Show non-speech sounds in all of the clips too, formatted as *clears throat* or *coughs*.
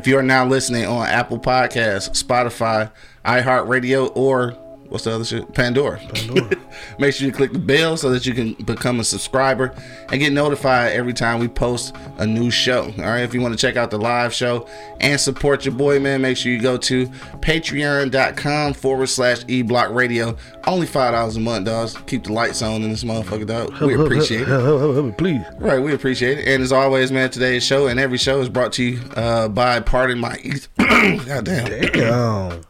If you are now listening on Apple Podcasts, Spotify, iHeartRadio, or what's the other shit? Pandora. Pandora. *laughs* Make sure you click the bell so that you can become a subscriber and get notified every time we post a new show. All right. If you want to check out the live show and support your boy, man, make sure you go to patreon.com forward slash eblock radio. Only $5 a month, dogs. Keep the lights on in this motherfucker, dog. We appreciate it. Help, help, please. Right, we appreciate it. And as always, man, today's show and every show is brought to you uh, by Pardon My East. God damn. Damn.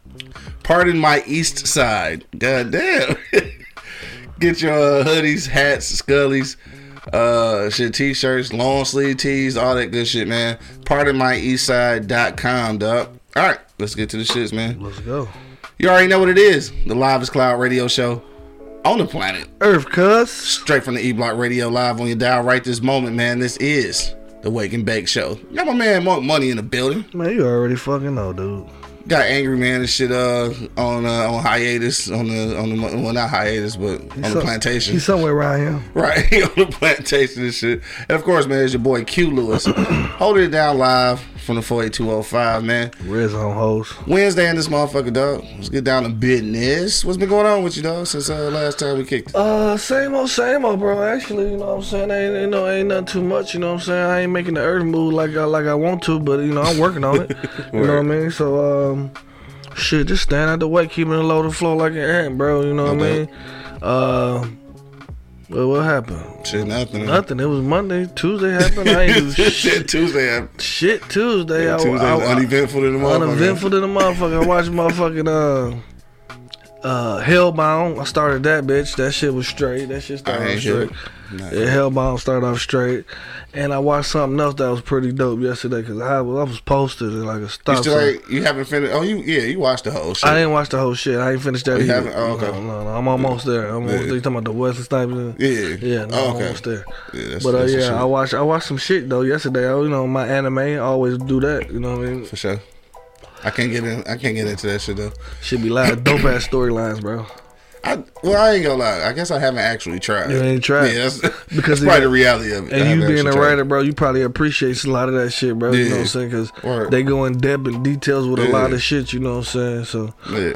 Pardon My East Side. God damn. *laughs* Get your uh, hoodies, hats, scullies, uh, shit, t-shirts, long sleeve tees, all that good shit, man. PardonMyEastside.com, dog. All right, let's get to the shits, man. Let's go. You already know what it is. The Livest Cloud radio show on the planet. Earth, cuz. Straight from the E Block Radio Live on your dial right this moment, man. This is the Wake and Bake Show. Got my man Monk Money in the building. Man, you already fucking know, dude. Got Angry Man and shit uh on uh, on hiatus on the on the well not hiatus but on the plantation. He's somewhere around here. *laughs* Right, on the plantation and shit. And of course, man, it's your boy Q Lewis. *clears throat* Holding it down live from the 48205, man. Red Zone host. Wednesday in this motherfucker, dog. Let's get down to business. What's been going on with you, dog, since uh, last time we kicked it? Uh, same old, same old, bro. Actually, you know what I'm saying? Ain't, ain't, no, ain't nothing too much, you know what I'm saying? I ain't making the earth move like I, like I want to, but, you know, I'm working on it. *laughs* you know what I mean? So, um, shit, just stand out the way, keeping it low to flow like an ant, bro. You know what I mean? Uh, well, what happened? Shit, nothing. Nothing. It was Monday. Tuesday happened. I ain't do *laughs* shit. shit, Tuesday. I- Shit Tuesday. I, Tuesday I, was I, uneventful in the motherfucker. uneventful to the motherfucker. I watched motherfucking uh uh Hellbound. I started that bitch. That shit was straight. That shit started ain't off hear straight. it. Yeah, Hellbound started off straight. And I watched something else that was pretty dope yesterday because I, was- I was posted in like a You stop still sign. like you haven't finished? Oh, you yeah, you watched the whole shit. I didn't watch the whole shit. I ain't finished that You either. haven't? Oh, okay. No, no, no. I'm almost there. I'm almost Yeah. You talking about the Wesley Snipes? yeah, Yeah, no, Oh, I'm almost there. Yeah, that's, But uh, that's yeah. I watched I watched some shit though yesterday. I, you know, my anime I always do that. You know what I mean? for sure. I can't get in. I can't get into that shit though. Should be loud, dope ass storylines, bro. I well, I ain't gonna lie. I guess I haven't actually tried. You ain't tried? Yeah, that's, *laughs* Because it- probably the reality of it. And you being a writer, bro, you probably appreciate a lot of that shit, bro. You know what I'm saying? Because they go in depth and details with a lot of shit. You know what I'm saying? So Yeah.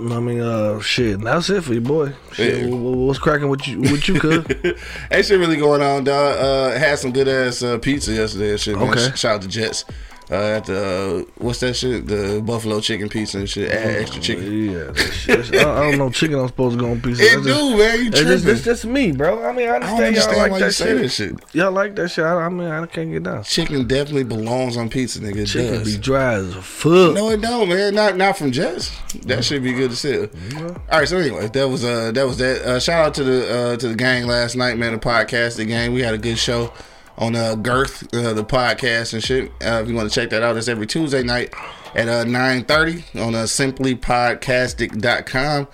I mean, uh, shit. That's it for you, boy. Shit, Yeah. wh- wh- what's cracking with you? What you, cuz? *laughs* Ain't shit really going on, dog. Uh, had some good ass uh, pizza yesterday and shit. Okay. Sh- Shout out to Jets. Uh, at the uh, what's that shit? The buffalo chicken pizza and shit. Add extra chicken. yeah. that shit- that's- I, I don't know. Chicken I'm supposed to go on pizza. It That's just- do, man. You tripping? just, it's just me, bro. I mean, I I understand, understand y'all like why that shit. that shit. Y'all like that shit. I, I mean, I can't get down. Chicken definitely belongs on pizza, nigga. It Chicken does. be dry as fuck. No, it don't, man. Not not from Jets. That should be good to see. All right, so anyway, that was uh that was that. Uh, shout out to the uh to the gang last night, man. The podcast, the gang. We had a good show on uh Girth, uh, the podcast and shit. Uh, if you want to check that out, it's every Tuesday night at uh nine thirty on uh simplypodcastic.com.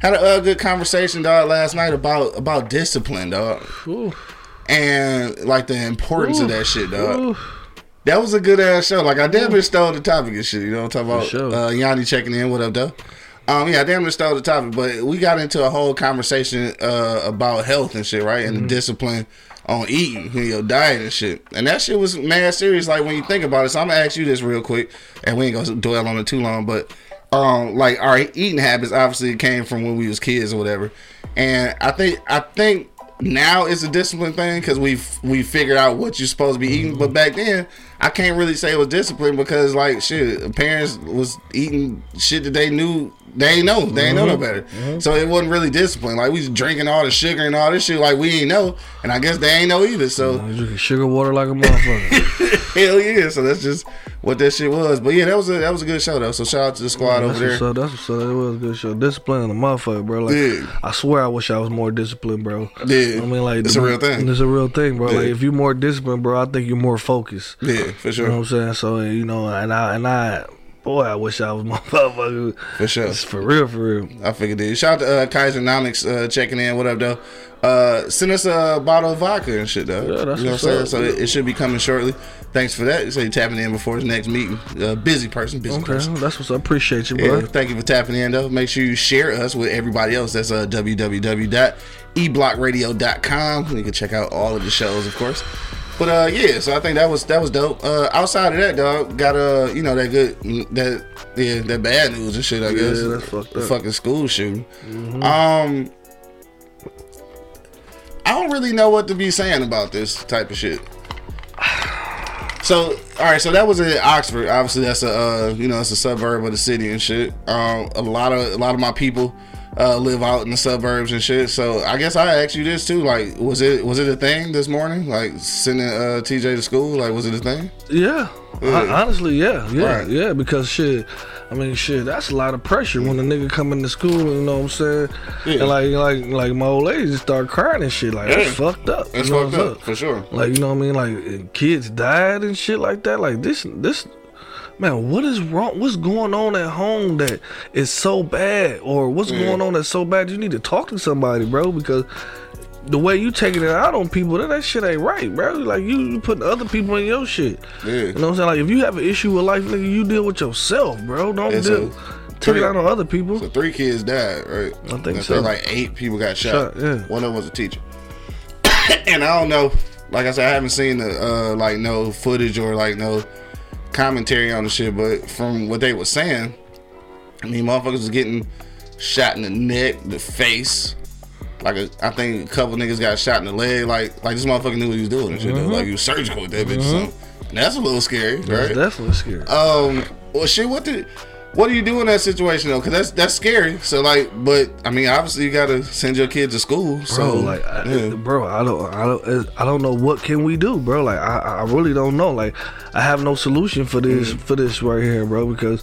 Had a uh, good conversation, dog, last night about about discipline, dog, Ooh, and like the importance of that shit, dog. ooh. That was a good ass show. Like I damn near stole the topic and shit. You know what I'm talking about? sure. Uh, Yanni checking in. What up, though? Um, yeah, I damn near stole the topic, but we got into a whole conversation uh, about health and shit, right? And the discipline on eating, you know, diet and shit. And that shit was mad serious. Like when you think about it. So I'm gonna ask you this real quick, and we ain't gonna dwell on it too long, but um, like right, eating habits obviously came from when we was kids or whatever. And I think I think now it's a discipline thing because we've we figured out what you're supposed to be eating. But back then, I can't really say it was discipline because like shit, parents was eating shit that they knew they ain't know. They ain't know no better. Mm-hmm. So it wasn't really discipline. Like we was drinking all the sugar and all this shit. Like we ain't know, and I guess they ain't know either. So drinking sugar water like a motherfucker. *laughs* hell yeah. So that's just what that shit was. But yeah, that was a that was a good show though. So shout out to the squad That's over there. up. That's what's up. It was a good show. Discipline in the motherfucker, bro. Like Yeah. I swear, I wish I was more disciplined, bro. Yeah. I mean, like It's a real thing. It's a real thing, bro. Like if you're more disciplined, bro, I think you're more focused. Yeah, for sure. You know what I'm saying? So you know, and I and I, boy, I wish I was *laughs* more motherfucker. for sure. It's for real, for real. I figured it. Shout out to uh, Kaisernomics uh, checking in. What up, though? Uh, send us a bottle of vodka and shit, though. Yeah, that's you know what I'm saying? So it, it should be coming shortly. Thanks for that. So you're tapping in before his next meeting. Uh, busy person, busy Okay, person. that's what's I Appreciate you, Yeah, bro. thank you for tapping in though. Make sure you share us with everybody else. That's uh, www.eblockradio.com. You can check out all of the shows, of course. But uh, yeah, so I think that was that was dope. Uh, outside of that, dog, got uh, you know that good that yeah that bad news and shit. I guess that's fucked the up. fucking school shooting. Um, I don't really know what to be saying about this type of shit. So, all right, so that was in Oxford. Obviously, that's a uh, you know it's a suburb of the city and shit. Um, a lot of a lot of my people uh, live out in the suburbs and shit. So I guess I asked you this too. Like, was it was it a thing this morning? Like sending uh, TJ to school? Like, was it a thing? Yeah. Yeah. Hon- Honestly, yeah, yeah, Right. yeah. Because shit, I mean, shit, that's a lot of pressure when a nigga come into school. You know what I'm saying? Yeah. And like, like, like my old lady just start crying and shit. Like, Yeah. that's fucked up. It's you know fucked up for sure. Like, you know what I mean? Like, kids died and shit like that. Like this, this. Man, what is wrong? What's going on at home that is so bad, or what's Yeah. going on that's so bad? You need to talk to somebody, bro, because the way you taking it out on people, that, that shit ain't right, bro. Like you, you putting other people in your shit. Yeah. You know what I'm saying? Like if you have an issue with life, nigga, you deal with yourself, bro. Don't Yeah, deal, so take three- it out on other people. So three kids died, right? I think And so. Like eight people got shot. Shot, yeah. One of them was a teacher. *coughs* and I don't know. Like I said, I haven't seen the uh, like no footage or like no commentary on the shit. But from what they were saying, I mean, motherfuckers was getting shot in the neck, the face. Like a, I think a couple niggas got shot in the leg. Like like this motherfucker knew what he was doing and shit. though. Like he was surgical with that bitch. something. And that's a little scary, That's right? definitely scary. Um. Well, shit. What did? What do you do in that situation though? Because that's that's scary. So like, but I mean, obviously you gotta send your kids to school. So bro, like, I, yeah. bro, I don't, I don't, I don't know what can we do, bro. Like, I, I really don't know. Like, I have no solution for this, Mm. for this right here, bro, because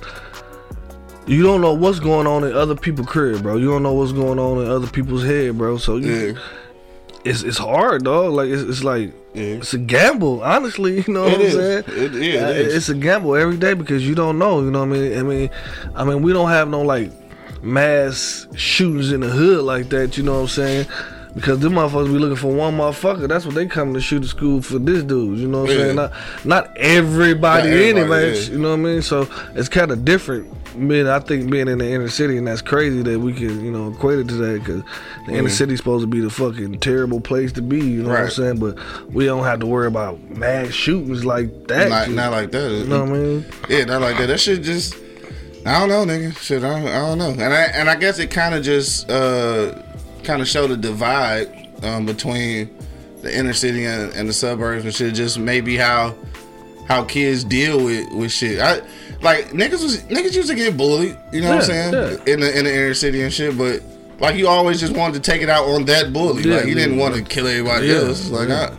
you don't know what's going on in other people's crib, bro. You don't know what's going on in other people's head, bro. So you, yeah, it's it's hard, dog. Like, it's, it's like yeah. it's a gamble, honestly. *laughs* You know what It I'm saying? It- yeah, Uh, it is. It's a gamble every day because you don't know. You know what I mean? I mean, I mean, we don't have no like mass shootings in the hood like that. You know what I'm saying? Because them motherfuckers be looking for one motherfucker. That's what they come to shoot the school for this dude. You know what I'm Yeah. saying? Not not everybody, Not in it, everybody, man. yeah. You know what I mean? So it's kind of different. Being, I think being in the inner city, and that's crazy that we can, you know, equate it to that because the inner city's supposed to be the fucking terrible place to be. You know what I'm saying? But we don't have to worry about mass shootings like that. Not, not like that. you know what I mean? Yeah, not like that. That shit just. I don't know, nigga. Shit, I don't, I don't know. And I and I guess it kind of just uh, kind of show the divide um, between the inner city and, and the suburbs and shit. Just maybe how how kids deal with with shit. I like niggas was niggas used to get bullied. You know what I'm saying yeah. in the in the inner city and shit, but. Like you always just wanted to take it out on that bully. Yeah, like you didn't want to kill everybody Yeah, else. Like yeah.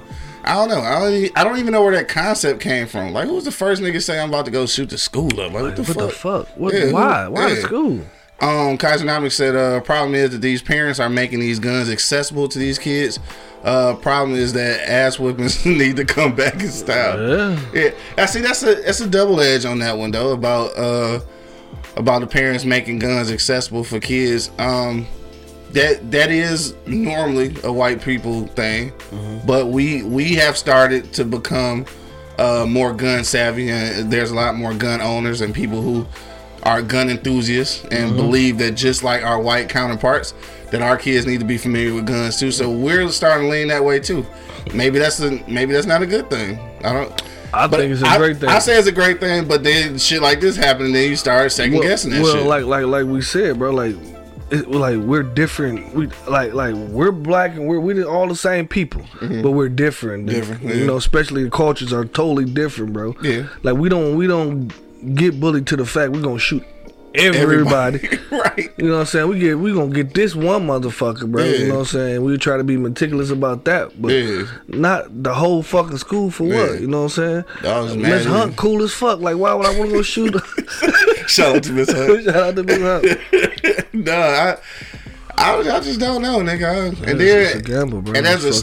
I, I don't know. I don't, e- I don't even know where that concept came from. Like, who was the first nigga say I'm about to go shoot the school up? Like, what the What fuck? the fuck? What? Yeah, why? who- Why yeah. to school? Um, Kaisernomics said, uh, problem is that these parents are making these guns accessible to these kids. Uh, problem is that ass whippings *laughs* need to come back in style. Yeah. Yeah, I see. That's a that's a double edge on that one though. About uh about the parents making guns accessible for kids. Um, that that is normally a white people thing, but we we have started to become uh more gun savvy, and there's a lot more gun owners and people who are gun enthusiasts and believe that just like our white counterparts, that our kids need to be familiar with guns too. So we're starting to lean that way too. Maybe that's a maybe that's not a good thing. I don't. I But think it's a I, great thing. I say it's a great thing, but then shit like this happen, and then you start second guessing that well, shit. like like like we said, bro. Like, it, like we're different. We like like we're black and we're we all the same people, but we're different. Mm-hmm. Different, You know, especially the cultures are totally different, bro. Yeah. Like we don't we don't get bullied to the fact we're gonna shoot everybody. *laughs* right. You know what I'm saying? We get we gonna get this one motherfucker, bro. You know what I'm saying? We try to be meticulous about that, but Yeah. not the whole fucking school for Yeah. what? You know what I'm saying? Mad. Hunt cool as fuck. Like why would I want to go shoot? *laughs* *laughs* Shout out to Miss Hunt. Shout out to Miss Hunt. no, I, I, I just don't know, nigga. And it's a then, gamble, bro. and as a up.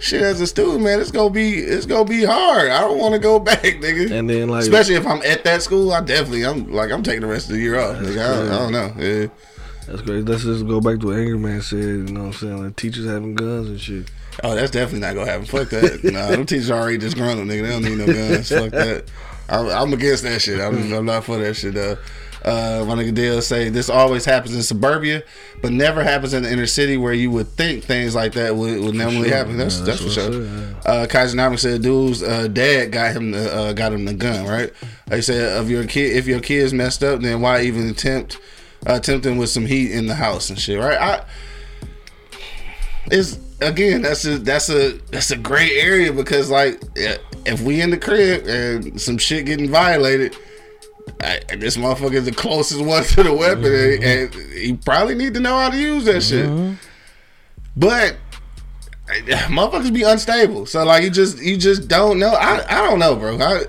Shit, as a student, man, it's gonna be, it's gonna be hard. I don't want to go *laughs* back, nigga. And then like Especially if I'm at that school, I definitely, I'm like, I'm taking the rest of the year off. Nigga. I, don't, I don't know. Yeah. that's great. Let's just go back to what Angry Man said. You know what I'm saying? Like teachers having guns and shit. Oh, that's definitely not gonna happen. Fuck that. *laughs* nah, them teachers already disgruntled, nigga. They don't need no guns. Fuck that. I'm, I'm against that shit. I'm, I'm not for that shit. Uh, uh, my nigga Dale say this always happens in suburbia, but never happens in the inner city where you would think things like that would, would normally sure. happen. That's Yeah, that's, that's for sure. Uh, Kaiser Nami said, "Dude's uh, dad got him the uh, got him the gun, right?" They said, "Of your kid, if your kid's messed up, then why even attempt uh, attempting with some heat in the house and shit, right?" I it's again that's a that's a that's a gray area because like if we in the crib and some shit getting violated. I, this motherfucker is the closest one to the weapon, and, and he probably need to know how to use that shit. But *laughs* motherfuckers be unstable. So like you just you just don't know. I I don't know, bro. I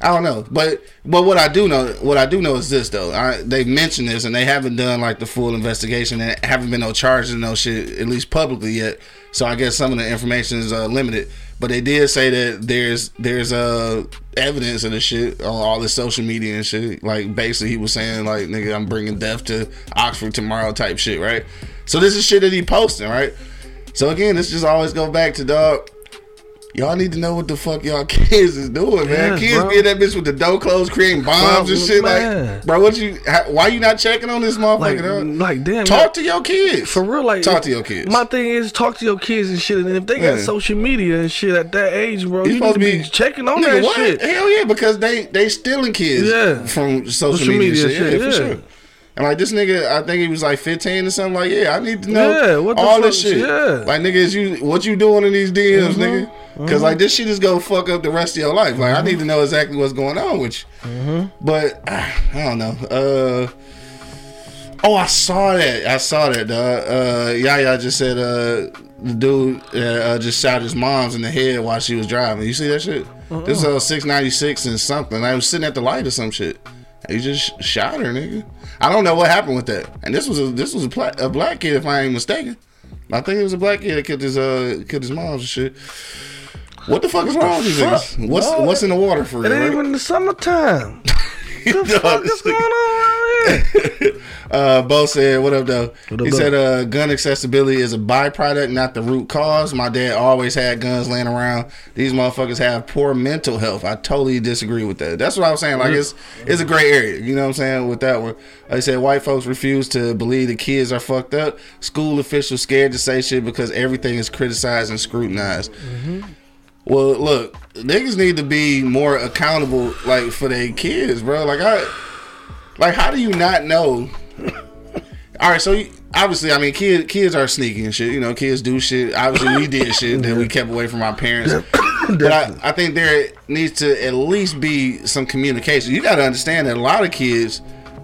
I don't know. But but what I do know what I do know is this though. I, they mentioned this and they haven't done like the full investigation and haven't been no charges and no shit at least publicly yet. So I guess some of the information is uh, limited. But they did say that there's there's uh evidence of the shit on all this social media and shit. Like basically he was saying like nigga I'm bringing death to Oxford tomorrow type shit, right? So this is shit that he posting, right? So again, this just always go back to dog. Y'all need to know what the fuck y'all *laughs* kids is doing, man. Yes, kids bro. be in that bitch with the door closed, creating bombs Bro, and shit. man. Like, bro, what you? How, why you not checking on this motherfucker? Like, like damn. Talk to your kids For real, like talk to your kids. My thing is talk to your kids and shit. And if they got Yeah. social media and shit at that age, bro, You you supposed to be be- checking on Nigga, that what? shit. Hell yeah, because they they stealing kids Yeah. from social, Social media, media shit. shit, Yeah, for sure. And like this nigga, I think he was like 15 or something. Like, yeah, I need to know Yeah, all this shit. yeah. Mm-hmm. Like, nigga, is you what you doing in these DMs, nigga? Because like this shit is gonna fuck up the rest of your life. Like, I need to know exactly what's going on with you. Mm-hmm. But ah, I don't know. Uh, oh, I saw that. I saw that. Dog. Uh, Yaya just said uh, the dude uh, uh, just shot his mom's in the head while she was driving. You see that shit? This was uh, six ninety six and something. I was sitting at the light or some shit. He just shot her, nigga. I don't know what happened with that. And this was a this was a, pla- a black kid, if I ain't mistaken. I think it was a black kid that killed his uh killed his mom and shit. What the fuck is wrong with these niggas? What's what's in the water for It real? ain't right? even the summertime. *laughs* the Dog, fuck is going on? *laughs* Uh, Bo said, "What up, though?" What up, he though? said, "Uh, gun accessibility is a byproduct, not the root cause. My dad always had guns laying around. These motherfuckers have poor mental health. I totally disagree with that. That's what I was saying. Like it's it's a gray area. You know what I'm saying with that one. Like I said white folks refuse to believe the kids are fucked up. School officials scared to say shit because everything is criticized and scrutinized. Well, look, niggas need to be more accountable, like for their kids, bro. Like I, like how do you not know? *laughs* All right, so you, obviously, I mean, kids kids are sneaky and shit. You know, kids do shit. Obviously, we did shit that we kept away from our parents. *coughs* But I, I think there needs to at least be some communication. You got to understand that a lot of kids,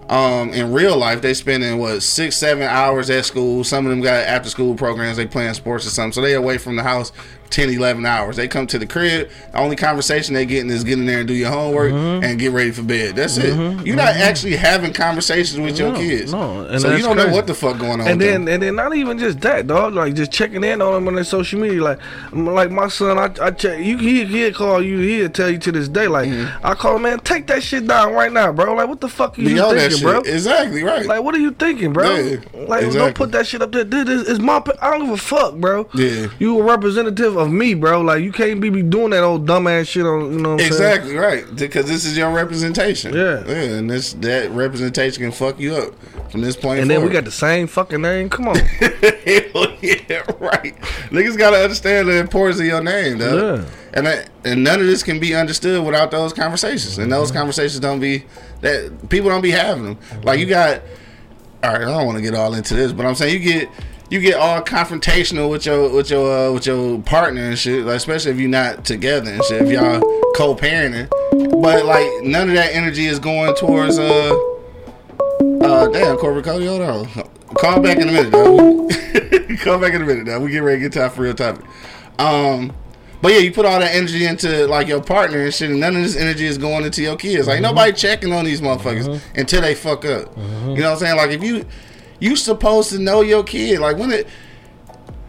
um, in real life, they spending what six, seven hours at school. Some of them got after school programs. They playing sports or something, so they away from the house 10, 11 hours. They come to the crib. The only conversation they getting is get in there and do your homework Mm-hmm. and get ready for bed. That's it. Mm-hmm. You're not mm-hmm. actually having conversations with your No, kids. no, and so you don't know what the fuck going on. And then, them. and then, not even just that, dog. Like just checking in on them on their social media. Like, like my son, I, I check. You, he, he'll call you. He'll tell you to this day. Like, mm-hmm. I call him, man, take that shit down right now, bro. Like, what the fuck are you thinking, bro? Exactly right. Like, what are you thinking, bro? Yeah, like, exactly. don't put that shit up there. Dude, is my. I don't give a fuck, bro. Yeah. You a representative of me, bro. Like, you can't be, be doing that old dumbass shit on. You know what I'm saying? Exactly right, because this is your representation. Yeah. yeah, and this that representation can fuck you up from this point. And then we got the same fucking name. Come on. *laughs* Hell yeah, right. Niggas gotta understand the importance of your name, though. Yeah. And that, and none of this can be understood without those conversations. And those mm-hmm. conversations don't be that people don't be having them. Like you got. All right, I don't want to get all into this, but I'm saying you get you get all confrontational with your with your uh, with your partner and shit. Like especially if you're not together and shit. If y'all co-parenting, but like none of that energy is going towards uh Uh, damn, Corbin Cody, hold on. Call back in a minute, though. *laughs* Call back in a minute, now. We get ready to get to our for real topic. Um, but yeah, you put all that energy into like your partner and shit, and none of this energy is going into your kids. Like nobody checking on these motherfuckers until they fuck up. You know what I'm saying? Like if you you supposed to know your kid. Like when it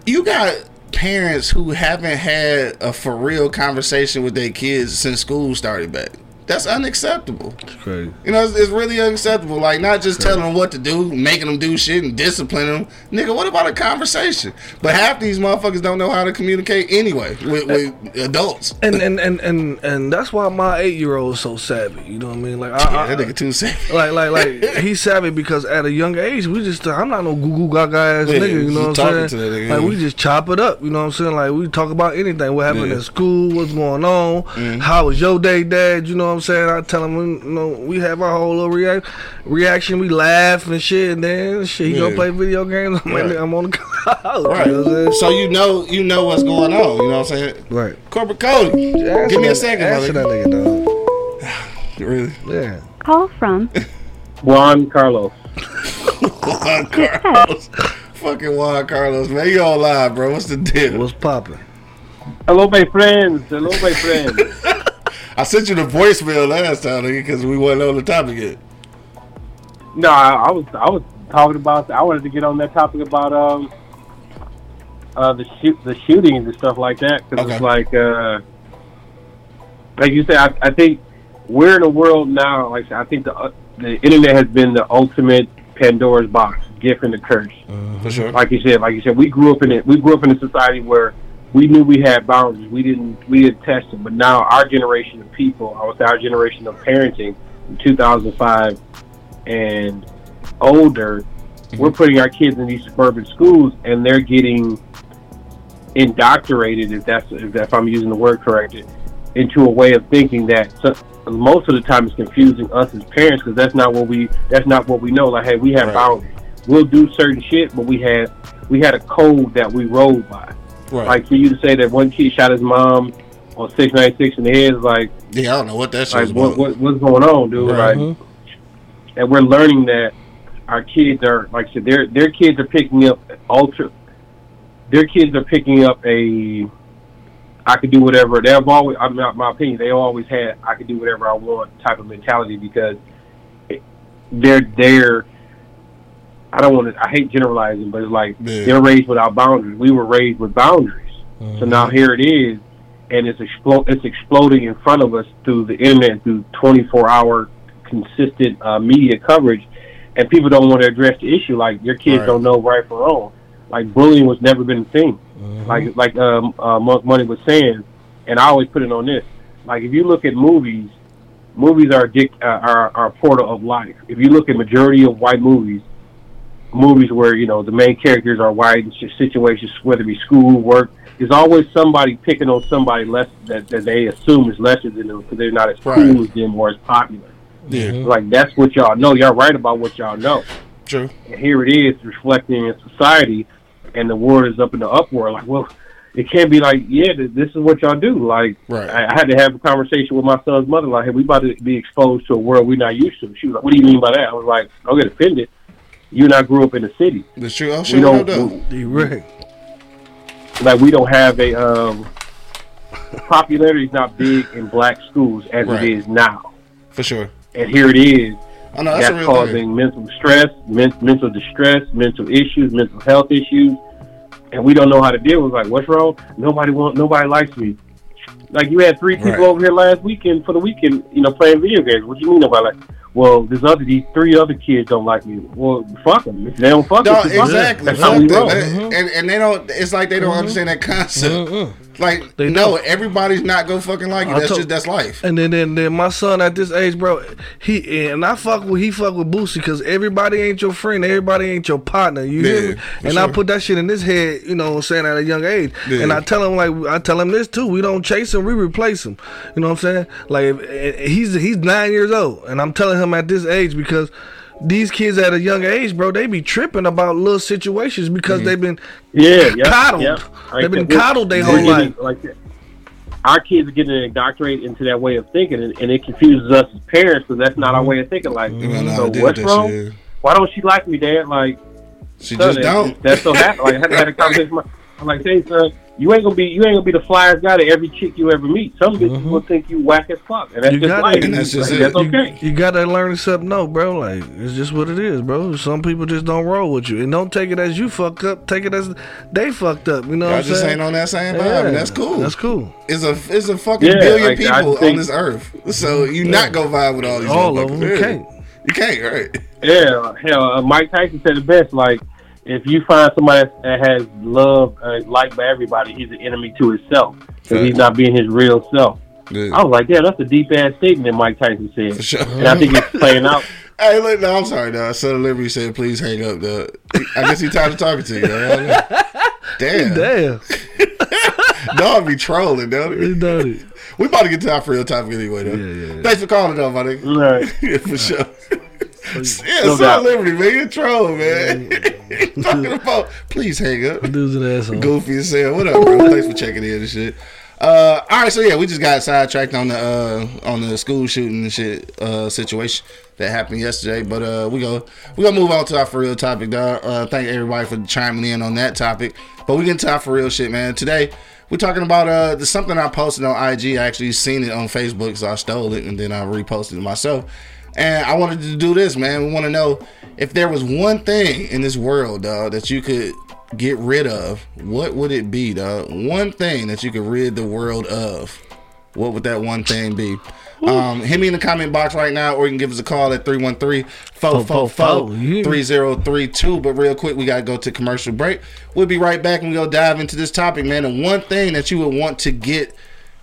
you got parents who haven't had a for real conversation with their kids since school started back. That's unacceptable. It's crazy. You know, it's, it's really unacceptable. Like not just telling them what to do, making them do shit and disciplining them. Nigga, what about a conversation? But half these motherfuckers don't know how to communicate anyway with, with adults. And and, and and and that's why my eight year old is so savvy. You know what I mean? Like I, Yeah, I- that nigga too safe. *laughs* like like like he's savvy because at a young age we just I'm not no goo goo gaga ass Yeah, nigga. You you know what I'm to saying? that nigga, like we just chop it up. You know what I'm saying? Like we talk about anything. What happened Yeah. Mm-hmm. at school? What's going on? How was your day, Dad? You know what I'm saying? I tell him. You know we have our whole little react reaction. We laugh and shit. And then shit, he Yeah. gonna play video games. I'm, Right. like, I'm on the *laughs* couch. Right. You know what I'm? So you know you know what's going on. You know what I'm saying? Right. Corporate Cody. Answer Give me a second, Answer that nigga, dog. *sighs* Really? Yeah. Call from *laughs* Juan Carlos. Juan Carlos. Fucking Juan Carlos, man. You all live, bro. What's the deal? What's popping? Hello, my friends. Hello, my friends. *laughs* I sent you the voicemail last time, because we wasn't on the topic yet. no, I, I was I was talking about. I wanted to get on that topic about um uh the shoot the shootings and stuff like that because Okay. it's like uh like you said. I, I think we're in a world now. Like I think the uh, the internet has been the ultimate Pandora's box, gift and the curse. For sure. like you said, like you said, we grew up in it. We grew up in a society where we knew we had boundaries. We didn't we didn't test them. But now our generation of people, I would say our generation of parenting, in 2005 and older, we're mm-hmm. putting our kids in these suburban schools, and they're getting indoctrinated, if that's if, if I'm using the word correct, into a way of thinking that. So, most of the time, it's confusing us as parents because that's not what we that's not what we know. Like, hey, we have Right. boundaries. We'll do certain shit, but we had we had a code that we rode by. Right. Like for you to say that one kid shot his mom on six ninety six in the head is like yeah, I don't know what that's like was what, what what's going on, dude? Right. Like, mm-hmm. and we're learning that our kids are like I said, their their kids are picking up ultra. Their kids are picking up a. I could do whatever. They've always, I mean, my opinion, they always had I could do whatever I want type of mentality because they're they're. I don't want to. I hate generalizing, but it's like they're raised without boundaries. We were raised with boundaries, so now here it is, and it's explo- It's exploding in front of us through the internet, through 24 hour consistent uh, media coverage, and people don't want to address the issue. Like your kids Right. don't know right from wrong. Like bullying was never been a thing. Like like um, uh, Monk Money was saying, and I always put it on this. Like if you look at movies, movies are a dic- uh, are are a portal of life. If you look at majority of white movies, movies where you know the main characters are white in situations, whether it be school, work, there's always somebody picking on somebody less that, that they assume is lesser than them because they're not as cool as them or as popular. yeah, mm-hmm. Like that's what y'all know. Y'all right about what y'all know. true. And here it is reflecting in society, and the world is up in the uproar. Like, well, it can't be like, yeah, this is what y'all do. Like, Right. I, I had to have a conversation with my son's mother. Like, hey, we about to be exposed to a world we're not used to. She was like, what do you mean by that? I was like, don't get offended. You and I grew up in the city. That's true. Oh, We shit, what don't, up, though? D like, we don't have a um, popularity is not big in black schools as Right. it is now. For sure. And here it is. Oh, no, that's, that's a real causing thing. mental stress, men- mental distress, mental issues, mental health issues, and we don't know how to deal with. Like, what's wrong? Nobody want, nobody likes me. Like you had three people Right. over here last weekend for the weekend, you know, playing video games. What do you mean nobody like? Well, there's other these three other kids don't like me. Well, fuck them. They don't fuck No, us, fuck 'em. exactly. That's Fuck how we them. roll. And, and and they don't. It's like they don't mm-hmm. understand that concept. Mm-hmm. Like, They no, don't. everybody's not gonna fucking like you. That's told- just that's life. And then, then, then my son at this age, bro, he and I fuck with he fuck with Boosie because everybody ain't your friend, everybody ain't your partner. You Yeah, hear me? And I put that shit in his head, you know, what I'm saying at a young age. Yeah. And I tell him like I tell him this too. We don't chase him, we replace him. You know what I'm saying? Like if, he's he's nine years old, and I'm telling him at this age because. These kids at a young age, bro, they be tripping about little situations because mm-hmm. they've been Yeah, yeah, coddled. yeah. They've been that. coddled their Yeah, whole life. Like that. our kids are getting indoctrinated into that way of thinking, and, and it confuses us as parents because that's not our way of thinking. Like, You don't know how so what's with that wrong? shit. Why don't she like me, Dad? Like, She son, just that- don't. That's so happy. Like, I had, had a conversation. with my- I'm like, hey, son, you ain't gonna be, you ain't gonna be the flyest guy to every chick you ever meet. Some bitches will think you whack as fuck, and that's You just got life. it. And that's just Like, it. that's okay. You gotta learn to accept no, bro. Like it's just what it is, bro. Some people just don't roll with you, and don't take it as you fucked up. Take it as they fucked up. You know Y'all what I'm just saying? ain't on that same vibe. Yeah, that's cool. That's cool. It's a it's a fucking Yeah, billion like, I people on this earth. So you not gonna vibe with all these All of them you can't. You can't, right? Yeah, hell, uh, Mike Tyson said it best. Like, if you find somebody that has love uh, liked by everybody, he's an enemy to himself because he's not being his real self. Good. I was like, yeah, that's a deep ass statement Mike Tyson said, sure. and I think it's playing out. *laughs* Hey, look, no, I'm sorry, dog. Son of Liberty said, please hang up, dog. I guess he tired of talking to you, dog. *laughs* Damn. Damn, *laughs* Dog be trolling, dog. he done it. We about to get to our real topic anyway, though. Yeah, yeah, yeah. Thanks for calling, though, my nigga. All right. yeah, for sure. *laughs* yeah, No Son of doubt. Liberty, man. You a troll, man. *laughs* talking about, please hang up. Dude's an asshole. Goofy as hell. What up, bro? Thanks for checking in and shit. Uh, all right, so yeah, we just got sidetracked on the uh, on the school shooting and shit uh, situation that happened yesterday. But uh, we go we gonna move on to our for real topic, dog. Uh, thank everybody for chiming in on that topic. But we get to our for real shit, man. Today we're talking about uh the, something I posted on IG. I actually seen it on Facebook, so I stole it and then I reposted it myself. And I wanted to do this, man. We want to know if there was one thing in this world, dog, that you could get rid of, what would it be, dog? One thing that you could rid the world of. What would that one thing be? Um, hit me in the comment box right now, or you can give us a call at 313-444-3032. But real quick, we gotta go to commercial break. We'll be right back and we go dive into this topic, man. And one thing that you would want to get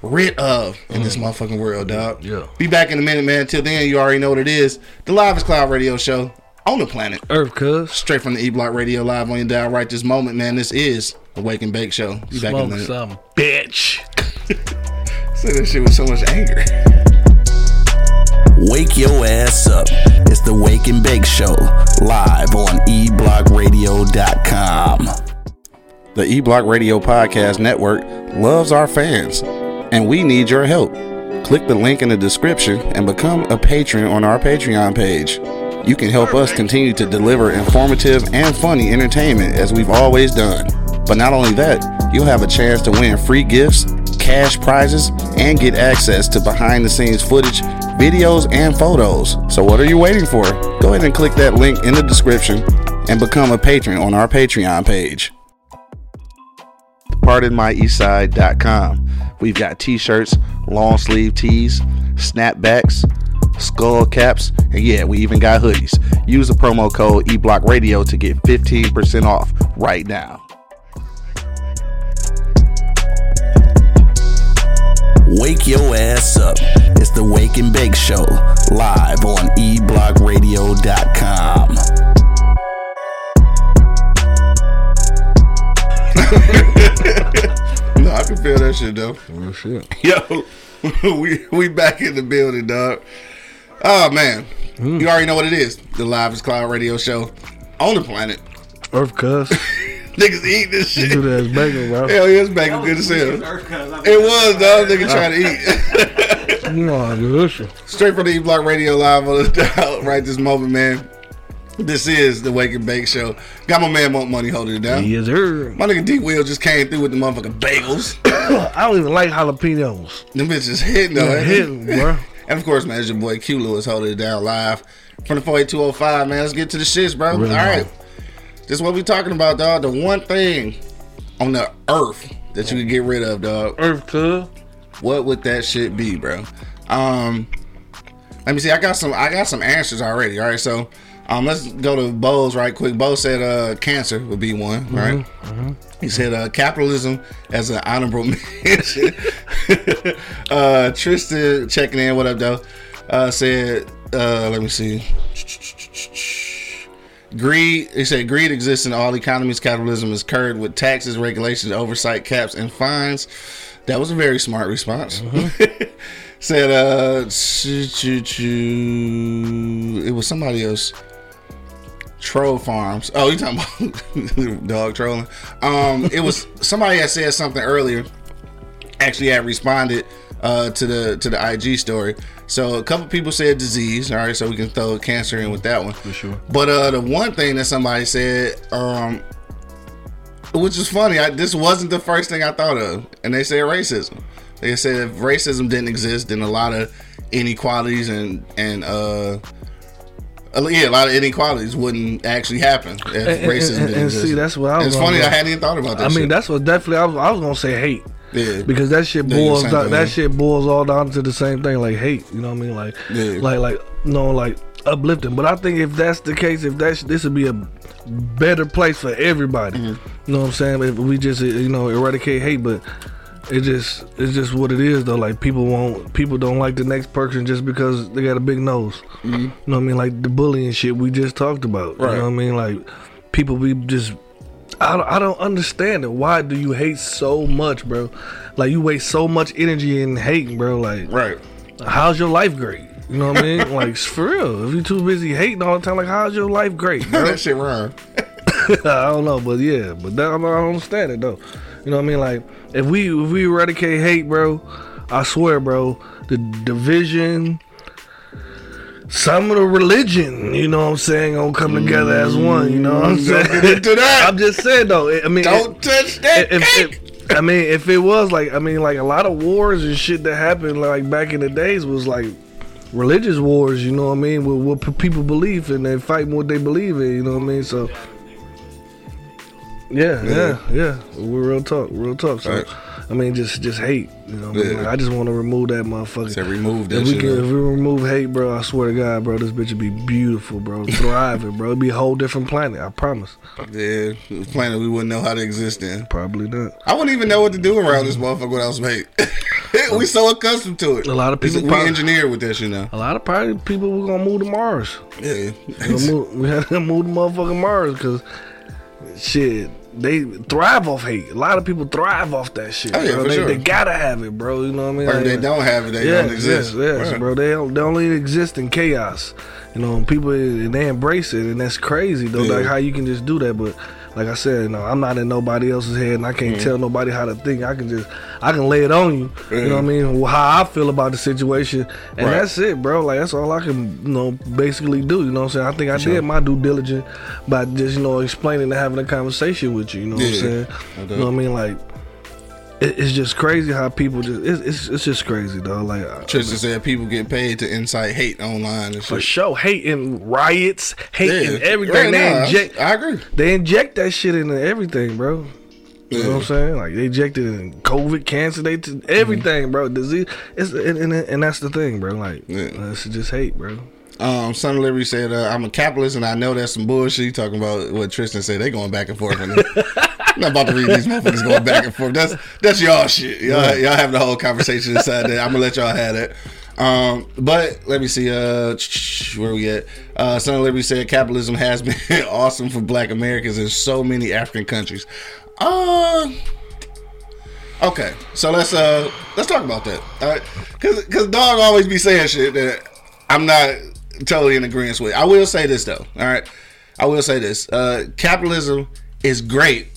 rid of in this mm. motherfucking world, dog. Yeah. Be back in a minute, man. Till then, you already know what it is. The Live is Cloud Radio Show on the planet. Earth, cuz Straight from the E Block Radio live on your dial right this moment, man. This is the Wake and Bake Show. Be back in a smoke minute. some bitch. *laughs* Say that shit with so much anger. *laughs* Wake your ass up. It's the Wake and Bake Show, live on eblockradio.com. The E Block Radio Podcast Network loves our fans, and we need your help. Click the link in the description and become a patron on our Patreon page. You can help us continue to deliver informative and funny entertainment as we've always done. But not only that, you'll have a chance to win free gifts, cash prizes, and get access to behind the scenes footage, videos, and photos. So, what are you waiting for? Go ahead and click that link in the description and become a patron on our Patreon page pardonmyeastside.com. We've got t-shirts, long sleeve tees, snapbacks, skull caps, and yeah, we even got hoodies. Use the promo code eBlockRadio to get 15% off right now. Wake your ass up. It's the Wake and Bake Show, live on eblockradio.com. I can feel that shit though. Oh shit. *laughs* Yo, *laughs* we we back in the building, dog. Oh man, hmm. you already know what it is. The Live is Cloud Radio Show on the planet. Earth, cuz. *laughs* Niggas eating this shit. Good ass bacon, bro. Hell yeah, it's bacon good as hell. It was, dog. Nigga trying to eat. You know how good shit. Straight from the E Block Radio Live on the dial right this moment, man. This is the Wake and Bake Show. Got my man Monk Money holding it down. Yes, sir. My nigga D Will just came through with the motherfucking bagels. *coughs* I don't even like jalapenos. Them bitches hitting though. Hitting, bro. *laughs* And of course, man, it's your boy Q Lewis holding it down live from the 48205, man. Let's get to the shits, bro. Really All right. This is what we talking about, dog. The one thing on the earth that you could get rid of, dog. Earth, cuz. What would that shit be, bro? Um let me see. I got some I got some answers already. All right, so um let's go to Bose right quick. Bo said uh cancer would be one, right? He said uh capitalism as an honorable *laughs* mention. *laughs* uh Tristan checking in, what up though? Uh said uh let me see. Greed, he said, greed exists in all economies. Capitalism is curbed with taxes, regulations, oversight, caps, and fines. That was a very smart response. *laughs* said, uh, it was somebody else. Troll farms. Oh, you talking about *laughs* dog trolling? Um, it was somebody that said something earlier. actually had responded uh, to the to the IG story. So a couple people said disease. All right, so we can throw cancer in with that one. For sure. But uh, the one thing that somebody said, um, which is funny, I, this wasn't the first thing I thought of, and they said racism. They said if racism didn't exist, then a lot of inequalities and and uh, yeah, a lot of inequalities wouldn't actually happen if And- and- racism and- didn't and exist. see, that's what I was It's funny go- I hadn't even thought about that. I mean, shit. that's what definitely I was, I was gonna say hate. yeah. because that shit boils down, that shit boils all down to the same thing like hate you know what i mean like Yeah. like like no like uplifting but i think if that's the case if that's this would be a better place for everybody Mm-hmm. you know what i'm saying if we just you know eradicate hate but it just it's just what it is though like people won't people don't like the next person just because they got a big nose Mm-hmm. you know what i mean like the bullying shit we just talked about you know what i mean like people be just I don't, I don't understand it. Why do you hate so much, bro? Like you waste so much energy in hating, bro. Like, right. how's your life great? You know what I mean? *laughs* like for real. If you too busy hating all the time, like how's your life great, bro? *laughs* that shit wrong. *laughs* I don't know, but yeah, but that, I don't understand it though. You know what I mean? Like if we if we eradicate hate, bro, I swear, bro, the division, some of the religion, you know what I'm saying, gonna come together as one. You know what I'm mm, saying? get into that. *laughs* I'm just saying though. I mean, Don't touch that if, cake. if, I mean, if it was like, I mean, like a lot of wars and shit that happened like back in the days was like religious wars. You know what I mean? With what people believe and they fight what they believe in. You know what I mean? So. Yeah, yeah, yeah. We're real talk, real talk. So, Right. I mean, just just hate. You know, what I, mean? Yeah. Like, I just want to remove that motherfucker. Say remove that If we can, if we remove hate, bro, I swear to God, bro, this bitch would be beautiful, bro, *laughs* thriving, bro. It'd be a whole different planet. I promise. Yeah, planet we wouldn't know how to exist in. Probably not. I wouldn't even know what to do around this motherfucker without some hate. *laughs* we so accustomed to it. A lot of people we probably- engineered with that shit now. A lot of probably people were gonna move to Mars. Yeah, *laughs* move- we had to move to motherfucking Mars because shit, they thrive off hate. A lot of people thrive off that shit. Oh, yeah, they, sure. they gotta have it, bro. You know what I mean? or if Like- they don't have it, they yes, don't exist. Yes, yes, Right. bro. They don't, they only exist in chaos. You know, people and they embrace it, and that's crazy though. Yeah. Like how you can just do that, but like I said, no, I'm not in nobody else's head, and I can't Mm-hmm. tell nobody how to think. I can just, I can lay it on you. You know what I mean? How I feel about the situation, and Right. that's it, bro. Like that's all I can, you know, basically do. You know what I'm saying? I think I did my due diligence by just, you know, explaining and having a conversation with you. You know what I'm saying? You know what I mean? Like. It- It's just crazy how people just it's it's, it's just crazy though. Like Tristan said people get paid to incite hate online and for sure, hating riots, hating Yeah. everything. Right, they nah, inject, I agree. they inject that shit into everything, bro. You know what I'm saying? Like they injected in COVID, cancer, they t- everything, bro. Disease, it's and, and, and that's the thing, bro. Like Yeah. uh, it's just hate, bro. Um, Son of Liberty said, uh, "I'm a capitalist, and I know that's some bullshit." Talking about what Tristan said? They going back and forth. *laughs* I'm not about to read these motherfuckers going back and forth. That's that's y'all shit. Y'all, y'all have the whole conversation inside that. I'm gonna let y'all have it. Um, but let me see. Uh, where we at? Uh, Son of Liberty said, "Capitalism has been *laughs* awesome for Black Americans in so many African countries." Uh, Okay, so let's uh let's talk about that. All right, cause cause dog always be saying shit that I'm not totally in agreement with. I will say this though. All right, I will say this. Uh, capitalism is great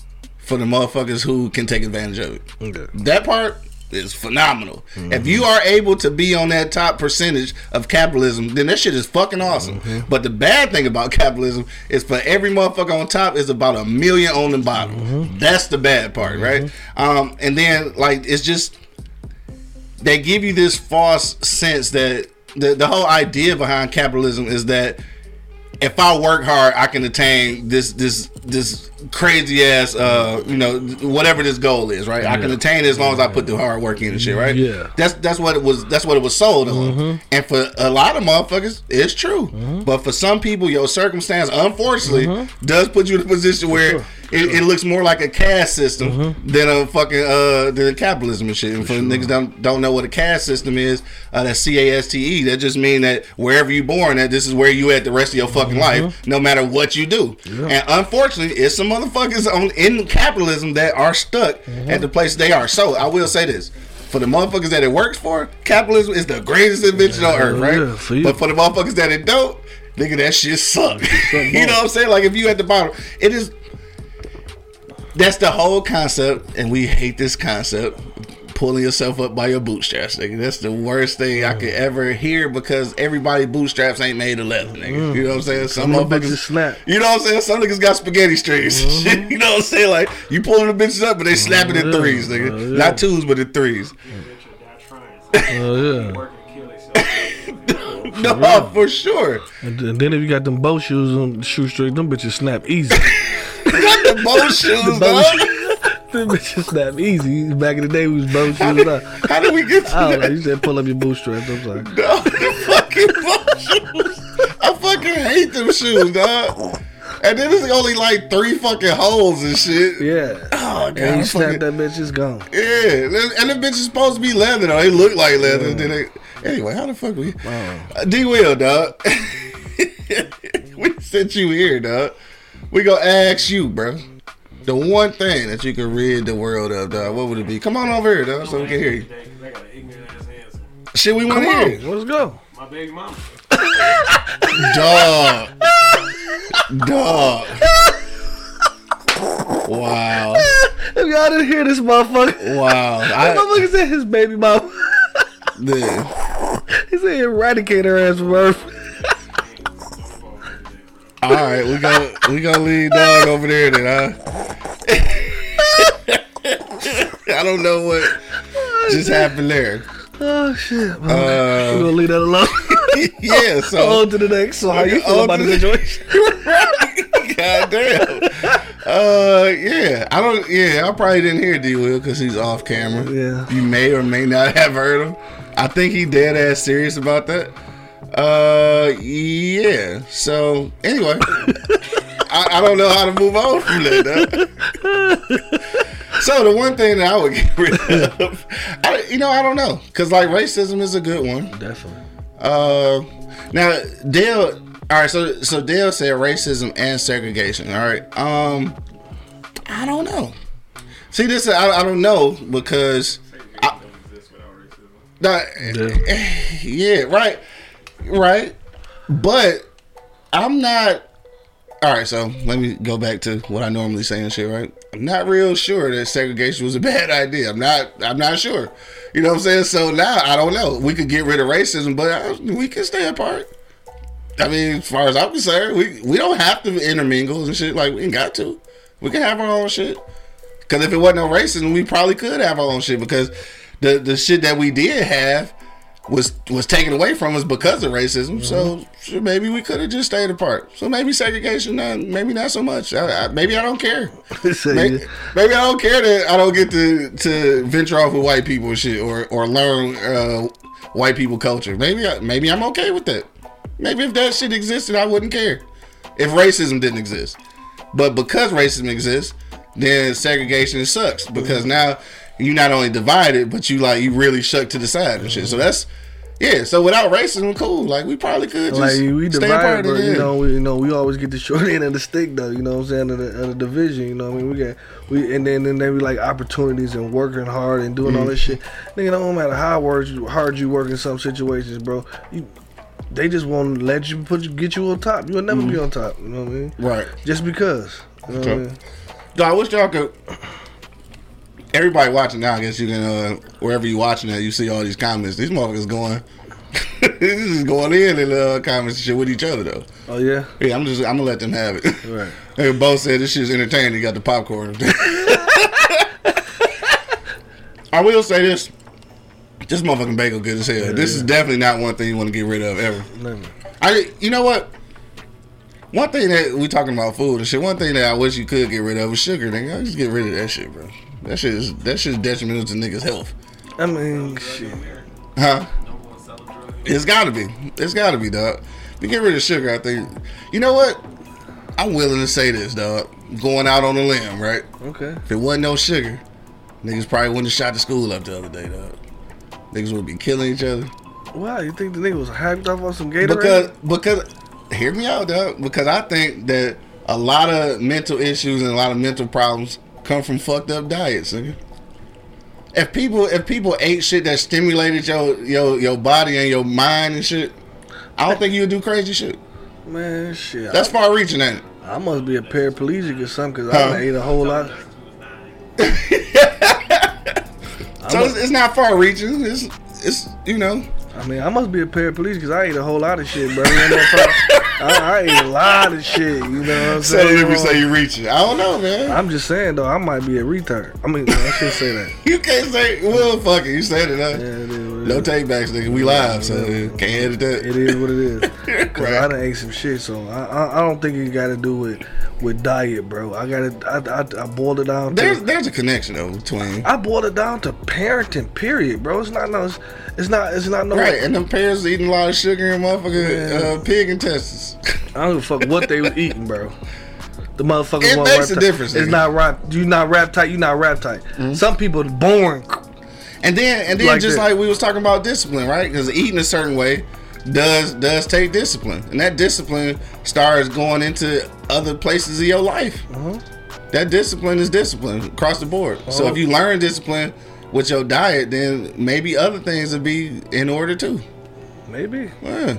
for the motherfuckers who can take advantage of it. Okay. That part is phenomenal. If you are able to be on that top percentage of capitalism, then that shit is fucking awesome. But the bad thing about *laughs* capitalism is for every motherfucker on top is about a million on the bottom. That's the bad part, right? Um, and then like it's just they give you this false sense that the, the whole idea behind capitalism is that if I work hard, I can attain this this this crazy ass uh you know whatever this goal is, right? I can attain it as long as I put the hard work in and shit, right? Yeah. That's that's what it was. That's what it was sold on. Mm-hmm. And for a lot of motherfuckers, it's true. Mm-hmm. But for some people, your circumstance, unfortunately, mm-hmm. does put you in a position where it, it looks more like a caste system than a fucking uh than capitalism and shit. And for niggas don't don't know what a caste system is, uh, that's C A S T E. That just mean that wherever you born, that this is where you at the rest of your fucking life, no matter what you do. And unfortunately, it's some motherfuckers on in capitalism that are stuck at the place they are. So I will say this. For the motherfuckers that it works for, capitalism is the greatest invention on earth, right? yeah, for. But for the motherfuckers that it don't, nigga, that shit suck. *laughs* you know what I'm saying? Like if you at the bottom, it is. That's the whole concept, and we hate this concept. pulling yourself up by your bootstraps, nigga. That's the worst thing I could ever hear because everybody bootstraps ain't made of leather, nigga. Mm. You know what I'm saying? Some motherfuckers snap. You know what I'm saying? Some niggas got spaghetti strings. shit. *laughs* Mm-hmm. You know what I'm saying? Like you pulling the bitches up, but they snapping in yeah. threes, nigga. Oh. Not twos, but in threes. Oh yeah. *laughs* *laughs* No, for sure. And, then if you got them bow shoes on shoestrings, them bitches snap easy. Got the bow shoes, bow dog. them snap easy. Back in the day, we was bow shoes. Now. How did we get to I don't know. that? You said pull up your bootstraps. I'm sorry. Dog, *laughs* the fucking bow shoes. I fucking hate them shoes, dog. And then it's only like three fucking holes and shit. Yeah. Oh, God. And you snap that bitch, it's gone. Yeah, and the bitch is supposed to be leather though. They look like leather. Then they, anyway, how the fuck we? Uh, D Will, dog. *laughs* we sent you here, dog. We gonna ask you, bro. The one thing that you could rid the world of, dog. What would it be? Come on over here, dog, so we can hear you. I got an ignorant ass answer. Shit, we want Come to hear, let's go. My baby mama. dog. Dog. Wow. If y'all didn't hear this motherfucker, Wow. that I, motherfucker said his baby mama. yeah. he said eradicate her ass from earth. All right, we go we gonna leave dog over there then, huh? *laughs* I don't know what just happened there. Oh shit. Uh, We're gonna leave that alone. *laughs* yeah, *laughs* so on to the next. So how you feel about the the- situation? God damn. Uh, yeah, I don't. Yeah, I probably didn't hear D Will because he's off camera. Yeah. you may or may not have heard him. I think he dead ass serious about that. Uh, yeah. So anyway, I, I don't know how to move on from that. so the one thing that I would *laughs* get rid of, I, you know, I don't know, cause like racism is a good one. Definitely. Uh, now Dale. All right, so so Dale said racism and segregation. All right. Um, I don't know. See, this I, I don't know because. I, Nah, yeah, right, right. But I'm not. All right, so let me go back to what I normally say and shit. Right, I'm not real sure that segregation was a *laughs* bad idea. I'm not. I'm not sure. You know what I'm saying? So now I don't know. We could get rid of racism, but I, we can stay apart. I mean, as far as I'm concerned, we we don't have to intermingle and shit. Like we ain't got to. We can have our own shit. Because if it wasn't no racism, we probably could have our own shit. Because the the shit that we did have was was taken away from us because of racism. So sure, maybe we could have just stayed apart. So maybe segregation, not, maybe not so much. I, I, maybe I don't care. *laughs* Maybe, maybe I don't care that I don't get to to venture off with white people and shit, or or learn uh, white people culture. Maybe I, maybe I'm okay with that. Maybe if that shit existed, I wouldn't care. If racism didn't exist, but because racism exists, then segregation sucks because now you not only divided, but you like you really shuck to the side and shit. So that's yeah. So without racism, cool. Like we probably could just Like we stay divided, apart. but you know, we, you know, we always get the short end of the stick, though. You know what I'm saying? Of the, of the division, you know, what I mean, we got we, and then then they be like opportunities and working hard and doing all Mm-hmm. this shit. Nigga, no matter how hard you, hard you work in some situations, bro. You, they just won't let you put you, get you on top. You'll never be on top. You know what I mean? Mm-hmm. Right. Just because. You know what I mean? I wish y'all could. Everybody watching now, I guess you can, uh, wherever you watching that, you see all these comments. These motherfuckers going, *laughs* this is going in the uh, comments and shit with each other though. Oh yeah. Yeah, I'm just, I'm gonna let them have it. Right. *laughs* They both said this shit's entertaining. You got the popcorn. *laughs* I will say this: this motherfucking bagel good as hell. this is definitely not one thing you want to get rid of ever. Never. I, you know what? One thing that we talking about food and shit. One thing that I wish you could get rid of is sugar. Nigga, just get rid of that shit, bro. That shit is that shit is detrimental to niggas' health, I mean, shit. huh? It's gotta be. It's gotta be, dog. You get rid of sugar, I think. You know what? I'm willing to say this, dog. Going out on a limb, right? Okay. If it wasn't no sugar, niggas probably wouldn't have shot the school up the other day, dog. Niggas would be killing each other. Why you think the nigga was hyped off on some Gatorade? Because because hear me out, dog. Because I think that a lot of mental issues and a lot of mental problems come from fucked up diets, nigga. If people if people ate shit that stimulated your your your body and your mind and shit, I don't think you would do crazy shit. man, shit. That's far reaching, ain't it? I, must be a paraplegic or something because Huh? I ate a whole lot. *laughs* So it's, it's not far reaching. It's it's you know. I mean, I must be a paraplegic because I ate a whole lot of shit, bro. You know? I, I ate a lot of shit. You know what I'm So saying? let me say um, you reaching. I don't know, man. I'm just saying though, I might be a retard. I mean, I should say that. *laughs* You can't say well fuck it. You said it, huh? Yeah, it is No is. take backs, nigga. We live, so Yeah. can't edit that. It is what it is. *laughs* Right. I done ate some shit, so I, I I don't think it got to do with with diet, bro. I got to I, I, I boiled it down. There's To, there's a connection though between I boiled it down to parenting. Period, bro. It's not no. It's, it's not. It's not no. right, and them parents eating a lot of sugar and motherfucking Yeah. uh, pig intestines. I don't give a fuck what they was *laughs* eating, bro. The motherfucker. It want makes rap a tight. difference, It's nigga. not rap. You not rap tight. You not rap tight. Mm-hmm. Some people born. And then and then Like just that. like we was talking about discipline, right? Because eating a certain way does does take discipline, and that discipline starts going into other places of your life. Uh-huh. That discipline is discipline across the board. So if you learn discipline with your diet, then maybe other things would be in order too. Maybe Yeah,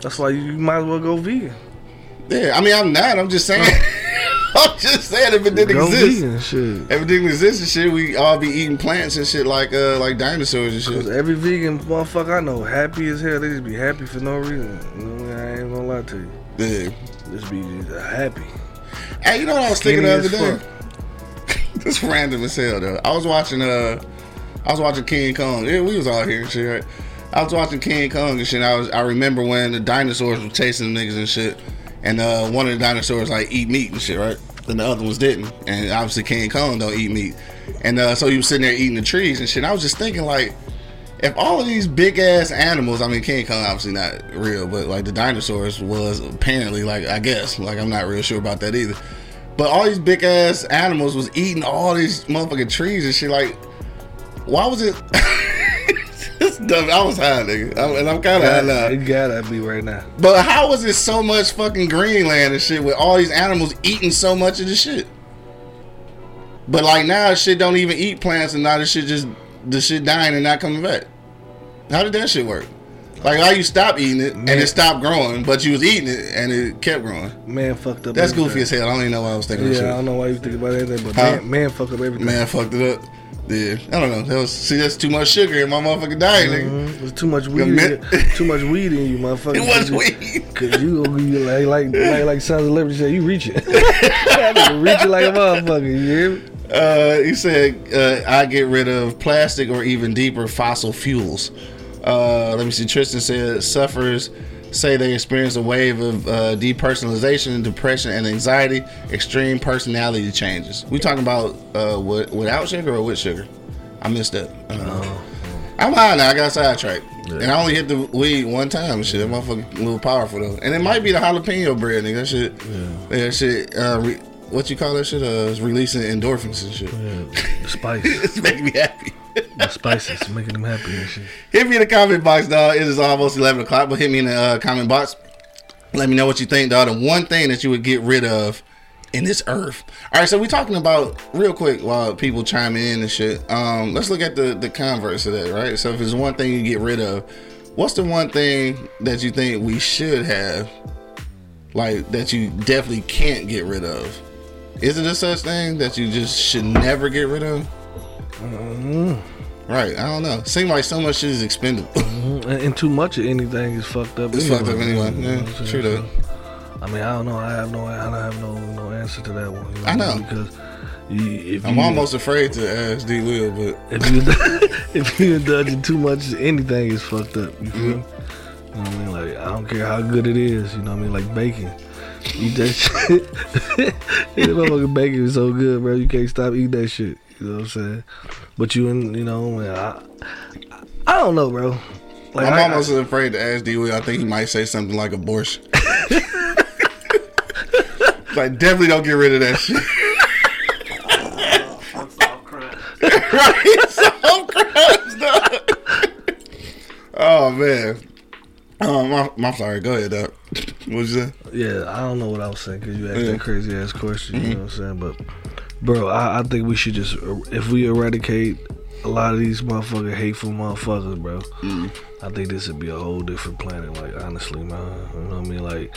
that's why you might as well go vegan. yeah. I mean, I'm not. I'm just saying. *laughs* I'm just saying if it didn't Go exist. vegan, shit. If it didn't exist and shit, we all be eating plants and shit like uh like dinosaurs and shit. every vegan motherfucker I know happy as hell. They just be happy for no reason. You know, I ain't gonna lie to you. Yeah. Just be happy. Hey, you know what I was Skinny thinking the other day? *laughs* this random as hell though. I was watching uh I was watching King Kong. Yeah, we was out here and shit, right? I was watching King Kong and shit. I was I remember when the dinosaurs were chasing the niggas and shit. And uh one of the dinosaurs like eat meat and shit, right? And the other ones didn't. And obviously King Kong don't eat meat. And uh so he was sitting there eating the trees and shit. And I was just thinking like if all of these big ass animals, I mean King Kong obviously not real, but like the dinosaurs was apparently like I guess, like I'm not real sure about that either. But all these big ass animals was eating all these motherfucking trees and shit. Like, why was it? *laughs* it's dumb. I was high, nigga, I- and I'm kind of high now. You gotta be right now. But how was it so much fucking Greenland and shit with all these animals eating so much of the shit? But like now, shit don't even eat plants, and now the shit just the shit dying and not coming back. How did that shit work? Like how you stop eating it and it stopped growing, but you was eating it and it kept growing. Man fucked up. That's everything. goofy as hell. I don't even know why I was thinking Yeah, I don't know why you think about anything, but man, man fucked up everything. Man fucked it up. Yeah, I don't know. That was see, that's too much sugar in my motherfucking diet, nigga. Mhm. There's too much weed. In too much weed in you, motherfucker. It was weed. Cause you gonna be like like like, like Sons of Liberty said, you reach it. *laughs* Reach it like a motherfucker. You hear me? Uh, he said, uh, I get rid of plastic or even deeper fossil fuels. Uh, let me see. Tristan said, suffers say they experience a wave of uh, depersonalization, depression, and anxiety, extreme personality changes. We talking about uh, with, without sugar or with sugar? I missed that. I don't know. I'm high now. I got sidetracked. And I only hit the weed one time and shit. That motherfucker a little powerful though. And it might be the jalapeno bread, nigga. That shit. Yeah. That shit. Uh, re- what you call that shit? Uh, releasing endorphins and shit. The spice, *laughs* it's making me happy. The spices, making them happy and shit. hit me in the comment box, dog. It is almost 11 o'clock, but hit me in the uh, comment box. Let me know what you think, dog. The one thing that you would get rid of in this earth. All right, so we're talking about real quick while people chime in and shit. Um, let's look at the the converse of that, right? So if it's one thing you get rid of, what's the one thing that you think we should have, like that you definitely can't get rid of? Is it a such thing that you just should never get rid of? Right, I don't know. Seems like so much shit is expendable. Mhm. And, and too much of anything is fucked up. It's fucked up anyway. You know Yeah, what I'm true though. I mean, I don't know. I have no. I don't have no no answer to that one. you I know. because you, I'm you, almost afraid to ask D. Will, but if you *laughs* if you indulge in too much, anything is fucked up. You feel me? You know what I mean? Like I don't care how good it is. You know what I mean? Like bacon. Eat that *laughs* shit. *laughs* that motherfucking bacon is so good, bro. You can't stop eating that shit. You know what I'm saying? But you and you know, man, I, I don't know, bro. Like I'm I- almost afraid to ask D. Will. I think he might say something like abortion. *laughs* like definitely don't get rid of that shit. Stop *laughs* crying. right? Some crimes, dog. Oh man. Oh, I'm, I'm sorry. Go ahead, dog. What'd you say? Yeah, I don't know what I was saying because you asked Yeah. Mm-hmm. that crazy ass question. You know what I'm saying? But, bro, I, I think we should just if we eradicate a lot of these motherfucking hateful motherfuckers, bro. Mm-hmm. I think this would be a whole different planet. Like honestly, man, you know what I mean? Like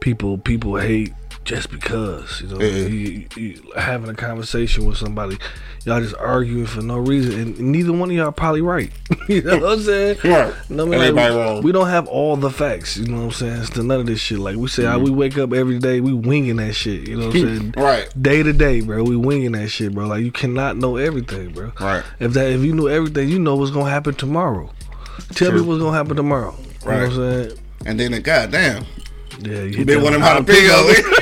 people, people hate just because you know Yeah. you, you, you having a conversation with somebody, y'all just arguing for no reason, and neither one of y'all probably right. *laughs* you know what I'm saying? Right. You know what I mean? Everybody Like, wrong. we don't have all the facts. You know what I'm saying? It's to none of this shit. Like we say, how we mm-hmm. wake up every day, we winging that shit. You know what I'm saying? Right. Day to day, bro. We winging that shit, bro. Like you cannot know everything, bro. Right. If that if you knew everything, you know what's gonna happen tomorrow. Tell me what's gonna happen tomorrow. You Right. know what I'm saying? And then, the goddamn, Yeah, you you hit been one of them jalapeno. *laughs*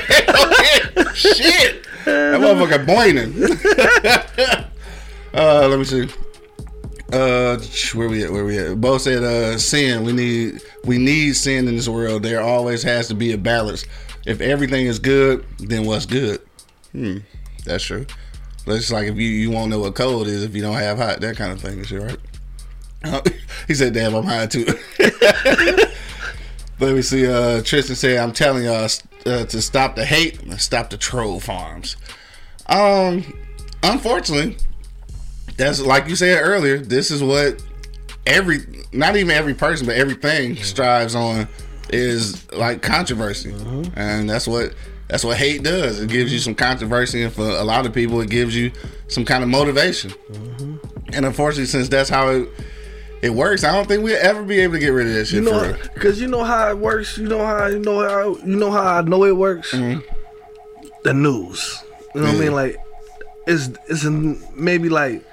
Shit. That motherfucker boining. *laughs* uh, let me see. Uh, where we at? Where we at? Bo said, "Uh, sin. We need we need sin in this world. There always has to be a balance. If everything is good, then what's good? Hmm, that's true. It's like if you you won't know what cold is if you don't have hot. That kind of thing. shit, right? *laughs* he said, "Damn, I'm high too." *laughs* Let me see. Uh, Tristan said, "I'm telling y'all uh, to stop the hate, and stop the troll farms." Um, unfortunately, that's like you said earlier. This is what every, not even every person, but everything strives on is like controversy, and that's what that's what hate does. It gives you some controversy, and for a lot of people, it gives you some kind of motivation. And unfortunately, since that's how it it works, I don't think we'll ever be able to get rid of that shit You know, because you know how it works. You know how you know how you know how I know it works. Mm-hmm. The news. You know what I mean? Like, it's it's a, maybe like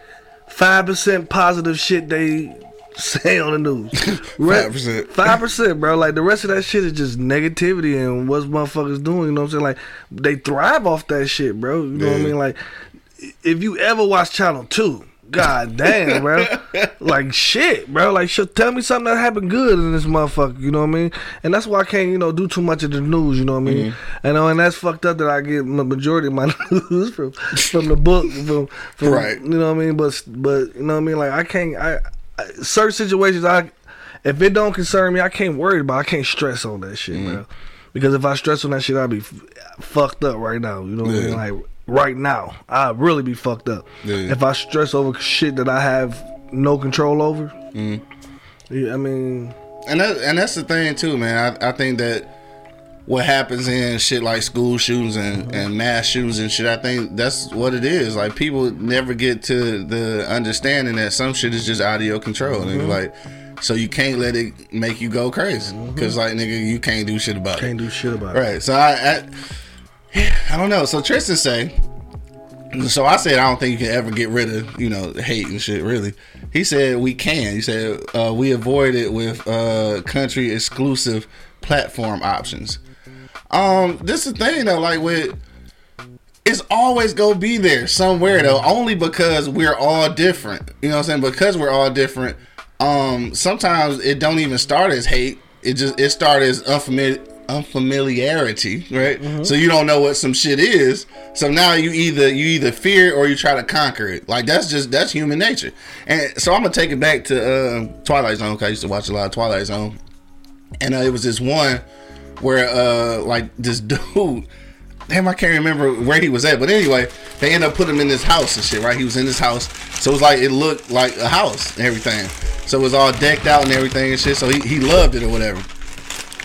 five percent positive shit they *laughs* say on the news. *laughs* 5%. Five *laughs* percent, bro. Like the rest of that shit is just negativity and what's motherfuckers doing. You know what I'm saying? Like they thrive off that shit, bro. You know what I mean? Like if you ever watch Channel Two. God damn, bro! *laughs* Like shit, bro. Like, tell me something that happened good in this motherfucker. You know what I mean? And that's why I can't, you know, do too much of the news. You know what I mean? And uh, and that's fucked up that I get the majority of my *laughs* news from from the book, from, from Right. You know what I mean? But but you know what I mean? Like I can't. I, I certain situations I if it don't concern me, I can't worry about. I can't stress on that shit, bro. Because if I stress on that shit, I'd be f- fucked up right now. You know what I mean? Like right now, I'd really be fucked up. Yeah. If I stress over shit that I have no control over. Mm-hmm. Yeah, I mean, and that, and that's the thing too, man. I, I think that what happens in shit like school shootings and, mm-hmm. and mass shootings and shit, I think that's what it is. Like people never get to the understanding that some shit is just out of your control, and mm-hmm. like so you can't let it make you go crazy because like nigga, you can't do shit about it. can't do shit about it. Right. So I, I *sighs* I don't know. So Tristan say. So I said I don't think you can ever get rid of you know hate and shit. Really, he said we can. He said uh, we avoid it with uh, country exclusive platform options. Um, this is the thing though, like with it's always gonna be there somewhere though, only because we're all different. You know what I'm saying? Because we're all different. Um, sometimes it don't even start as hate. It just it started as unfamiliar unfamiliarity, right? So you don't know what some shit is. So now you either you either fear or you try to conquer it. Like that's just that's human nature. And so I'm gonna take it back to uh, Twilight Zone. 'cause I used to watch a lot of Twilight Zone, and uh, it was this one where uh like this *laughs* dude damn i can't remember where he was at but anyway they end up putting him in this house and shit right he was in this house so it was like it looked like a house and everything so it was all decked out and everything and shit so he, he loved it or whatever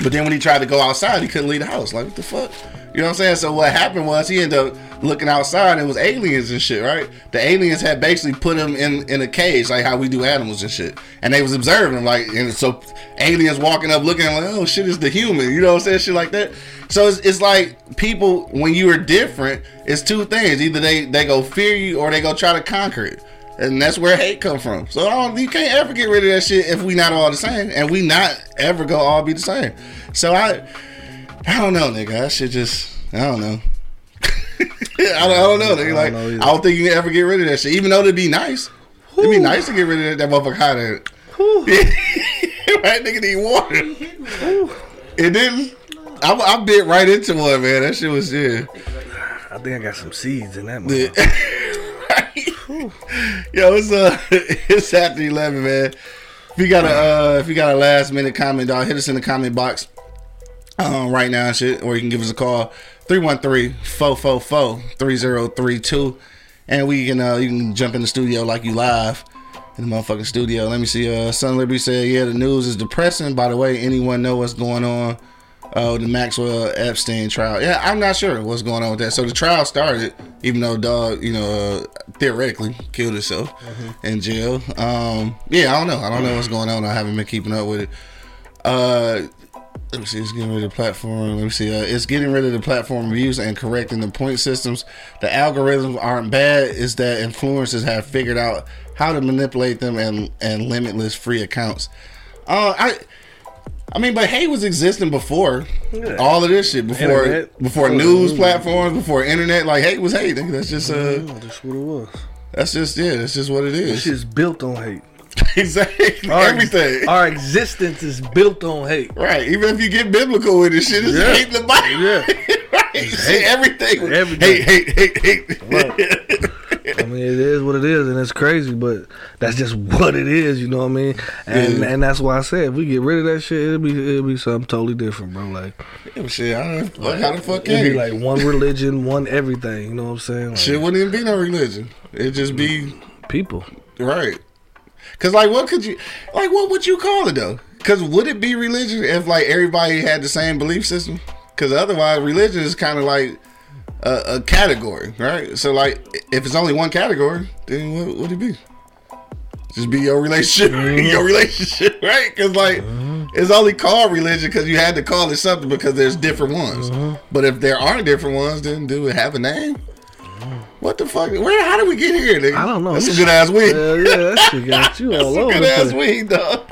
but then when he tried to go outside he couldn't leave the house. Like what the fuck? You know what i'm saying? So what happened was he ended up looking outside and it was aliens and shit right? The aliens had basically put him in in a cage like how we do animals and shit. And they was observing him like and so aliens walking up looking like oh shit is the human. You know what i'm saying? Shit like that. So it's, it's like people when you are different it's two things. Either they they go fear you or they go try to conquer it and that's where hate come from. So I don't, you can't ever get rid of that shit if we not all the same. And we not ever go all be the same. So i i don't know nigga. That shit just i don't know. *laughs* I, don't, I don't know nigga. like know i don't think you can ever get rid of that shit. Even though it'd be nice. It'd be nice to get rid of that, that motherfucker hot at it right nigga need water. It didn't? I, I bit right into one, man. That shit was yeah. I think I got some seeds in that. Yo, it's uh, *laughs* it's after eleven, man. If you got a uh, if you got a last minute comment, dog, hit us in the comment box um, right now, shit, or you can give us a call 313-444-3032 and we can uh, you can jump in the studio like you live in the motherfucking studio. Let me see. Uh, Son Liberty said, "Yeah, the news is depressing." By the way, anyone know what's going on Oh, the Maxwell Epstein trial. Yeah, I'm not sure what's going on with that. So the trial started, even though dog, you know, uh, theoretically killed himself in jail. Um, yeah, I don't know. I don't know what's going on. I haven't been keeping up with it. Uh, let me see. It's getting rid of the platform. Let me see. Uh, it's getting rid of the platform views and correcting the point systems. The algorithms aren't bad. is that influencers have figured out how to manipulate them and and limitless free accounts. Uh, I. I mean, but hate was existing before all of this shit. Before Internet. before news platforms, before internet. Like hate was hate. That's just uh, Yeah, that's what it was. that's just yeah. That's just what it is. This is. shit's built on hate. *laughs* exactly Our, everything. Our existence is built on hate. Right. Even if you get biblical with this shit, it's Yeah. hate the Bible. Yeah. *laughs* right. Shit, everything. Everything. Hate, hate, hate, hate. Right. *laughs* I mean, it is what it is, and it's crazy, but that's just what it is. You know what I mean? And Yeah. and that's why I said if we get rid of that shit, it'll be it'll be something totally different, bro. Like Yeah, shit, I don't know. How the fuck it'll be like one religion, one everything. You know what I'm saying? Like, Shit wouldn't even be no religion. It'd just be people. right. Cause like, what could you like? What would you call it though? Cause would it be religion if like everybody had the same belief system? Cause otherwise, religion is kind of like a, a category, right? So like, if it's only one category, then what would it be? Just be your relationship, *laughs* mm-hmm. your relationship, right? Because like, mm-hmm. it's only called religion because you had to call it something because there's different ones. Mm-hmm. But if there aren't different ones, then do it have a name? What the fuck? Where? How did we get here? Nigga? I don't know. That's a good ass weed. Hell yeah, that shit got *laughs* you That's all over good the ass place. weed, dog.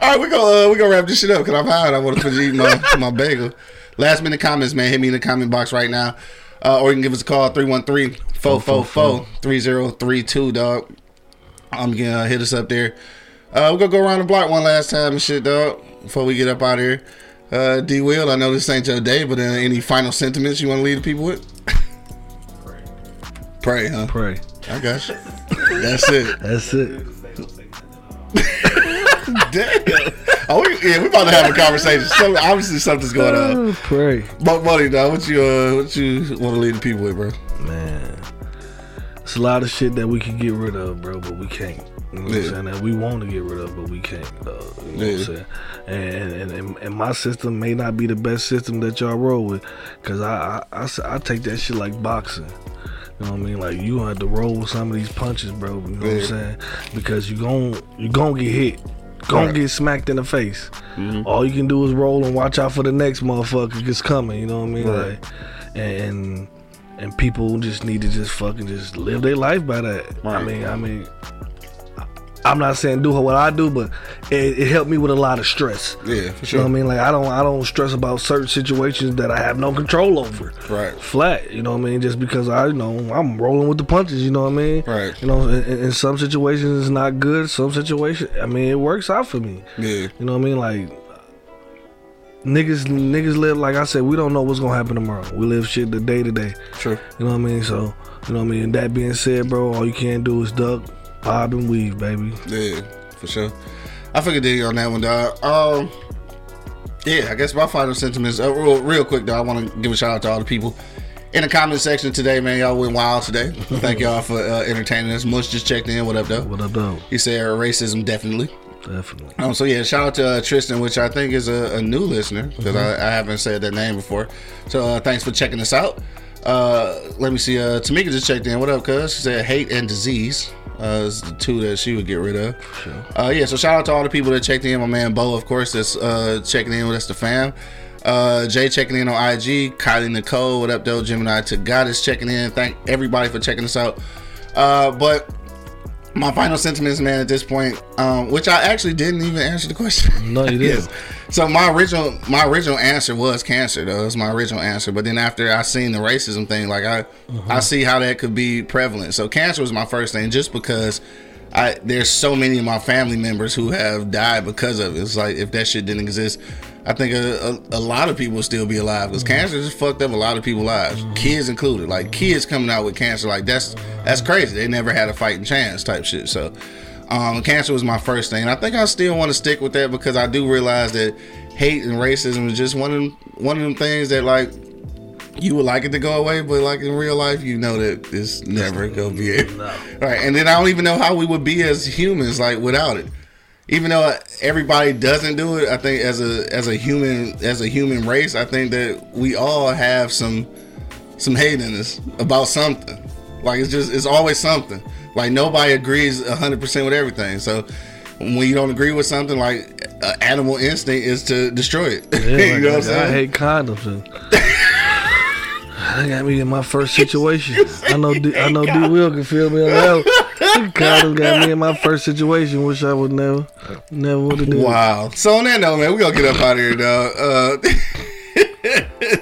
All right, we gonna uh, we gonna wrap this shit up because I'm high and I want to finish eating my, my bagel. Last minute comments, man. Hit me in the comment box right now. Uh, or you can give us a call 313-444-3032, dog. I'm gonna uh, hit us up there. Uh, we're gonna go around the block one last time and shit, dog, before we get up out of here. Uh, D Will, I know this ain't your day, but uh, any final sentiments you want to leave the people with? Pray, huh? Pray. I got you. That's it. That's it. *laughs* Damn. Oh, we, yeah, we about to have a conversation. So, obviously, something's going on. Oh, pray. But money, dog. What you uh, what you want to leave the people with, bro? Man, it's a lot of shit that we can get rid of, bro, but we can't. You know what Yeah. I'm saying? That we want to get rid of, but we can't. Dog. You know Yeah. what I'm saying? And, and, and and my system may not be the best system that y'all roll with, cause I I I take that shit like boxing. You know what I mean? Like you gonna have to roll with some of these punches, bro. You know what I'm saying? Because you gon' you gonna get hit. Gonna Right. get smacked in the face. Mm-hmm. All you can do is roll and watch out for the next motherfucker that's coming. You know what I mean? Right. Like, and and people just need to just fucking just live their life by that. I mean, I mean, I'm not saying do what I do, but it, it helped me with a lot of stress. Yeah, for You know what I mean? Like I don't I don't stress about certain situations that I have no control over. Right. Flat, you know what I mean? Just because I, you know, I'm rolling with the punches, you know what I mean? Right. You know, in, in some situations it's not good. Some situations, I mean, it works out for me. Yeah. You know what I mean? Like niggas, niggas live like I said. We don't know what's gonna happen tomorrow. We live shit the day to day. True. You know what I mean? So, you know what I mean. That being said, bro, all you can do is duck, bob, and weave, baby. Yeah, for sure. I figured dig on that one, dog. Um, yeah, I guess my final sentiments. Uh, real, real quick, though, I want to give a shout out to all the people in the comment section today, man. Y'all went wild today. *laughs* Thank y'all for uh, entertaining us. Mush just checked in. What up, though? What up, though? He said racism definitely. Definitely. Um, so yeah, shout out to uh, Tristan, which I think is a, a new listener because I, I haven't said that name before. So uh, thanks for checking us out. Uh, let me see. Uh, Tamika just checked in. What up, cuz? She said hate and disease. Uh, is the two that she would get rid of. Sure. Uh, yeah. So shout out to all the people that checked in. My man Bo, of course, that's uh, checking in with us, the fam. Uh, Jay checking in on IG. Kylie Nicole, what up, though? Gemini to God is checking in. Thank everybody for checking us out. Uh, but my final sentiments, man, at this point, um, which I actually didn't even answer the question. No, you *laughs* didn't. So my original my original answer was cancer, though. It's my original answer. But then after I seen the racism thing, like I I see how that could be prevalent. So cancer was my first thing, just because I there's so many of my family members who have died because of it. It's like if that shit didn't exist, I think a, a, a lot of people still be alive because cancer just fucked up a lot of people's lives, kids included. Like kids coming out with cancer, like that's that's crazy. They never had a fighting chance, type shit. So. Um, cancer was my first thing. And I think I still want to stick with that because I do realize that hate and racism is just one of them, one of them things that like you would like it to go away, but like in real life, you know that it's never gonna be it. Right, and then I don't even know how we would be as humans like without it. Even though everybody doesn't do it, I think as a as a human as a human race, I think that we all have some some hate in us about something. Like it's just it's always something. Like nobody agrees hundred percent with everything. So when you don't agree with something, like uh, animal instinct is to destroy it. *laughs* Yeah, you know what I'm I saying? hate condoms. *laughs* That *laughs* *laughs* got me in my first situation. I know D, I know D Will can feel me on that. Condoms got me in my first situation, which I would never, never would have done. Wow. So on that note, man, we gonna get up out of here, dog. Uh, *laughs*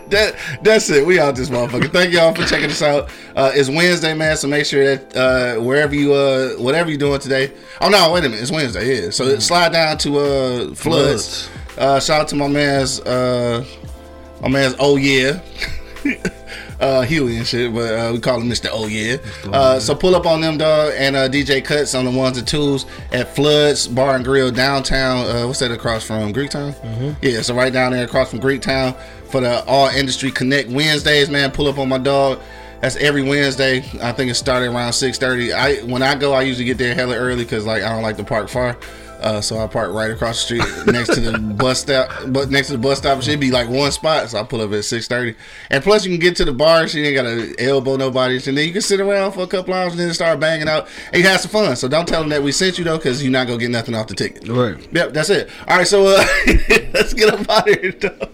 that that's it. We out this motherfucker. Thank y'all for checking us out. Uh, it's Wednesday, man. So make sure that uh, wherever you uh, whatever you're doing today. Oh no, wait a minute. It's Wednesday. Yeah. So slide down to uh, floods. Uh, shout out to my man's uh, my man's. Oh yeah. Uh, Huey and shit, but uh, we call him Mr. Oh yeah. Uh, so pull up on them, dog, and uh, DJ Cuts on the ones and twos at Floods Bar and Grill downtown. Uh, what's that across from Greektown? Mm-hmm. Yeah, so right down there across from Greektown for the All Industry Connect Wednesdays, man. Pull up on my dog. That's every Wednesday. I think it started around six thirty. I when I go, I usually get there hella early because like I don't like to park far. Uh, so I park right across the street next to the bus stop, but next to the bus stop, should be like one spot. So I pull up at six thirty, and plus you can get to the bar. So you ain't gotta elbow nobody, and then you can sit around for a couple hours and then start banging out and you have some fun. So don't tell them that we sent you though, because you're not gonna get nothing off the ticket. Right. Yep, that's it. All right, so uh, *laughs* let's get up out of here. Dog.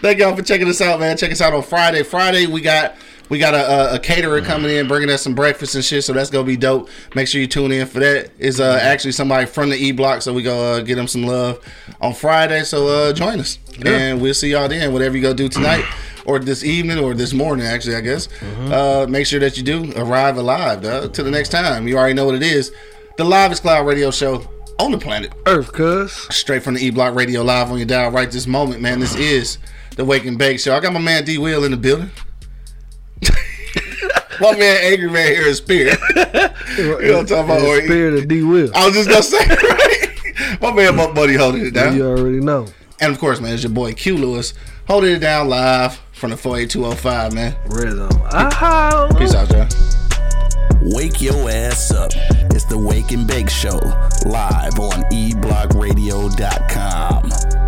Thank y'all for checking us out, man. Check us out on Friday. Friday we got we got a, a, a caterer coming in, bringing us some breakfast and shit. So that's gonna be dope. Make sure you tune in for that. Is uh actually somebody from the E Block, so we go uh, get them some love on Friday. So uh join us, and we'll see y'all then. Whatever you go do tonight. *clears throat* Or this evening, or this morning, actually, I guess. Uh, make sure that you do arrive alive. Till the next time, you already know what it is. The Livest Cloud Radio Show on the planet Earth, cuz. straight from the E Block Radio live on your dial right this moment, man. This is the Wake and Bake Show. I got my man D Will in the building. My man Angry Man here is Spirit. *laughs* you know what I'm talking about? The spirit of D Will. I was just gonna say, *laughs* right? My man Monk Money holding it down. You already know. And of course, man, it's your boy Q Lewis holding it down live from the 48205, man. Rhythm. Ah, Peace out, y'all. Wake your ass up. It's the Wake and Bake Show, live on E eblockradio.com.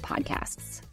podcasts.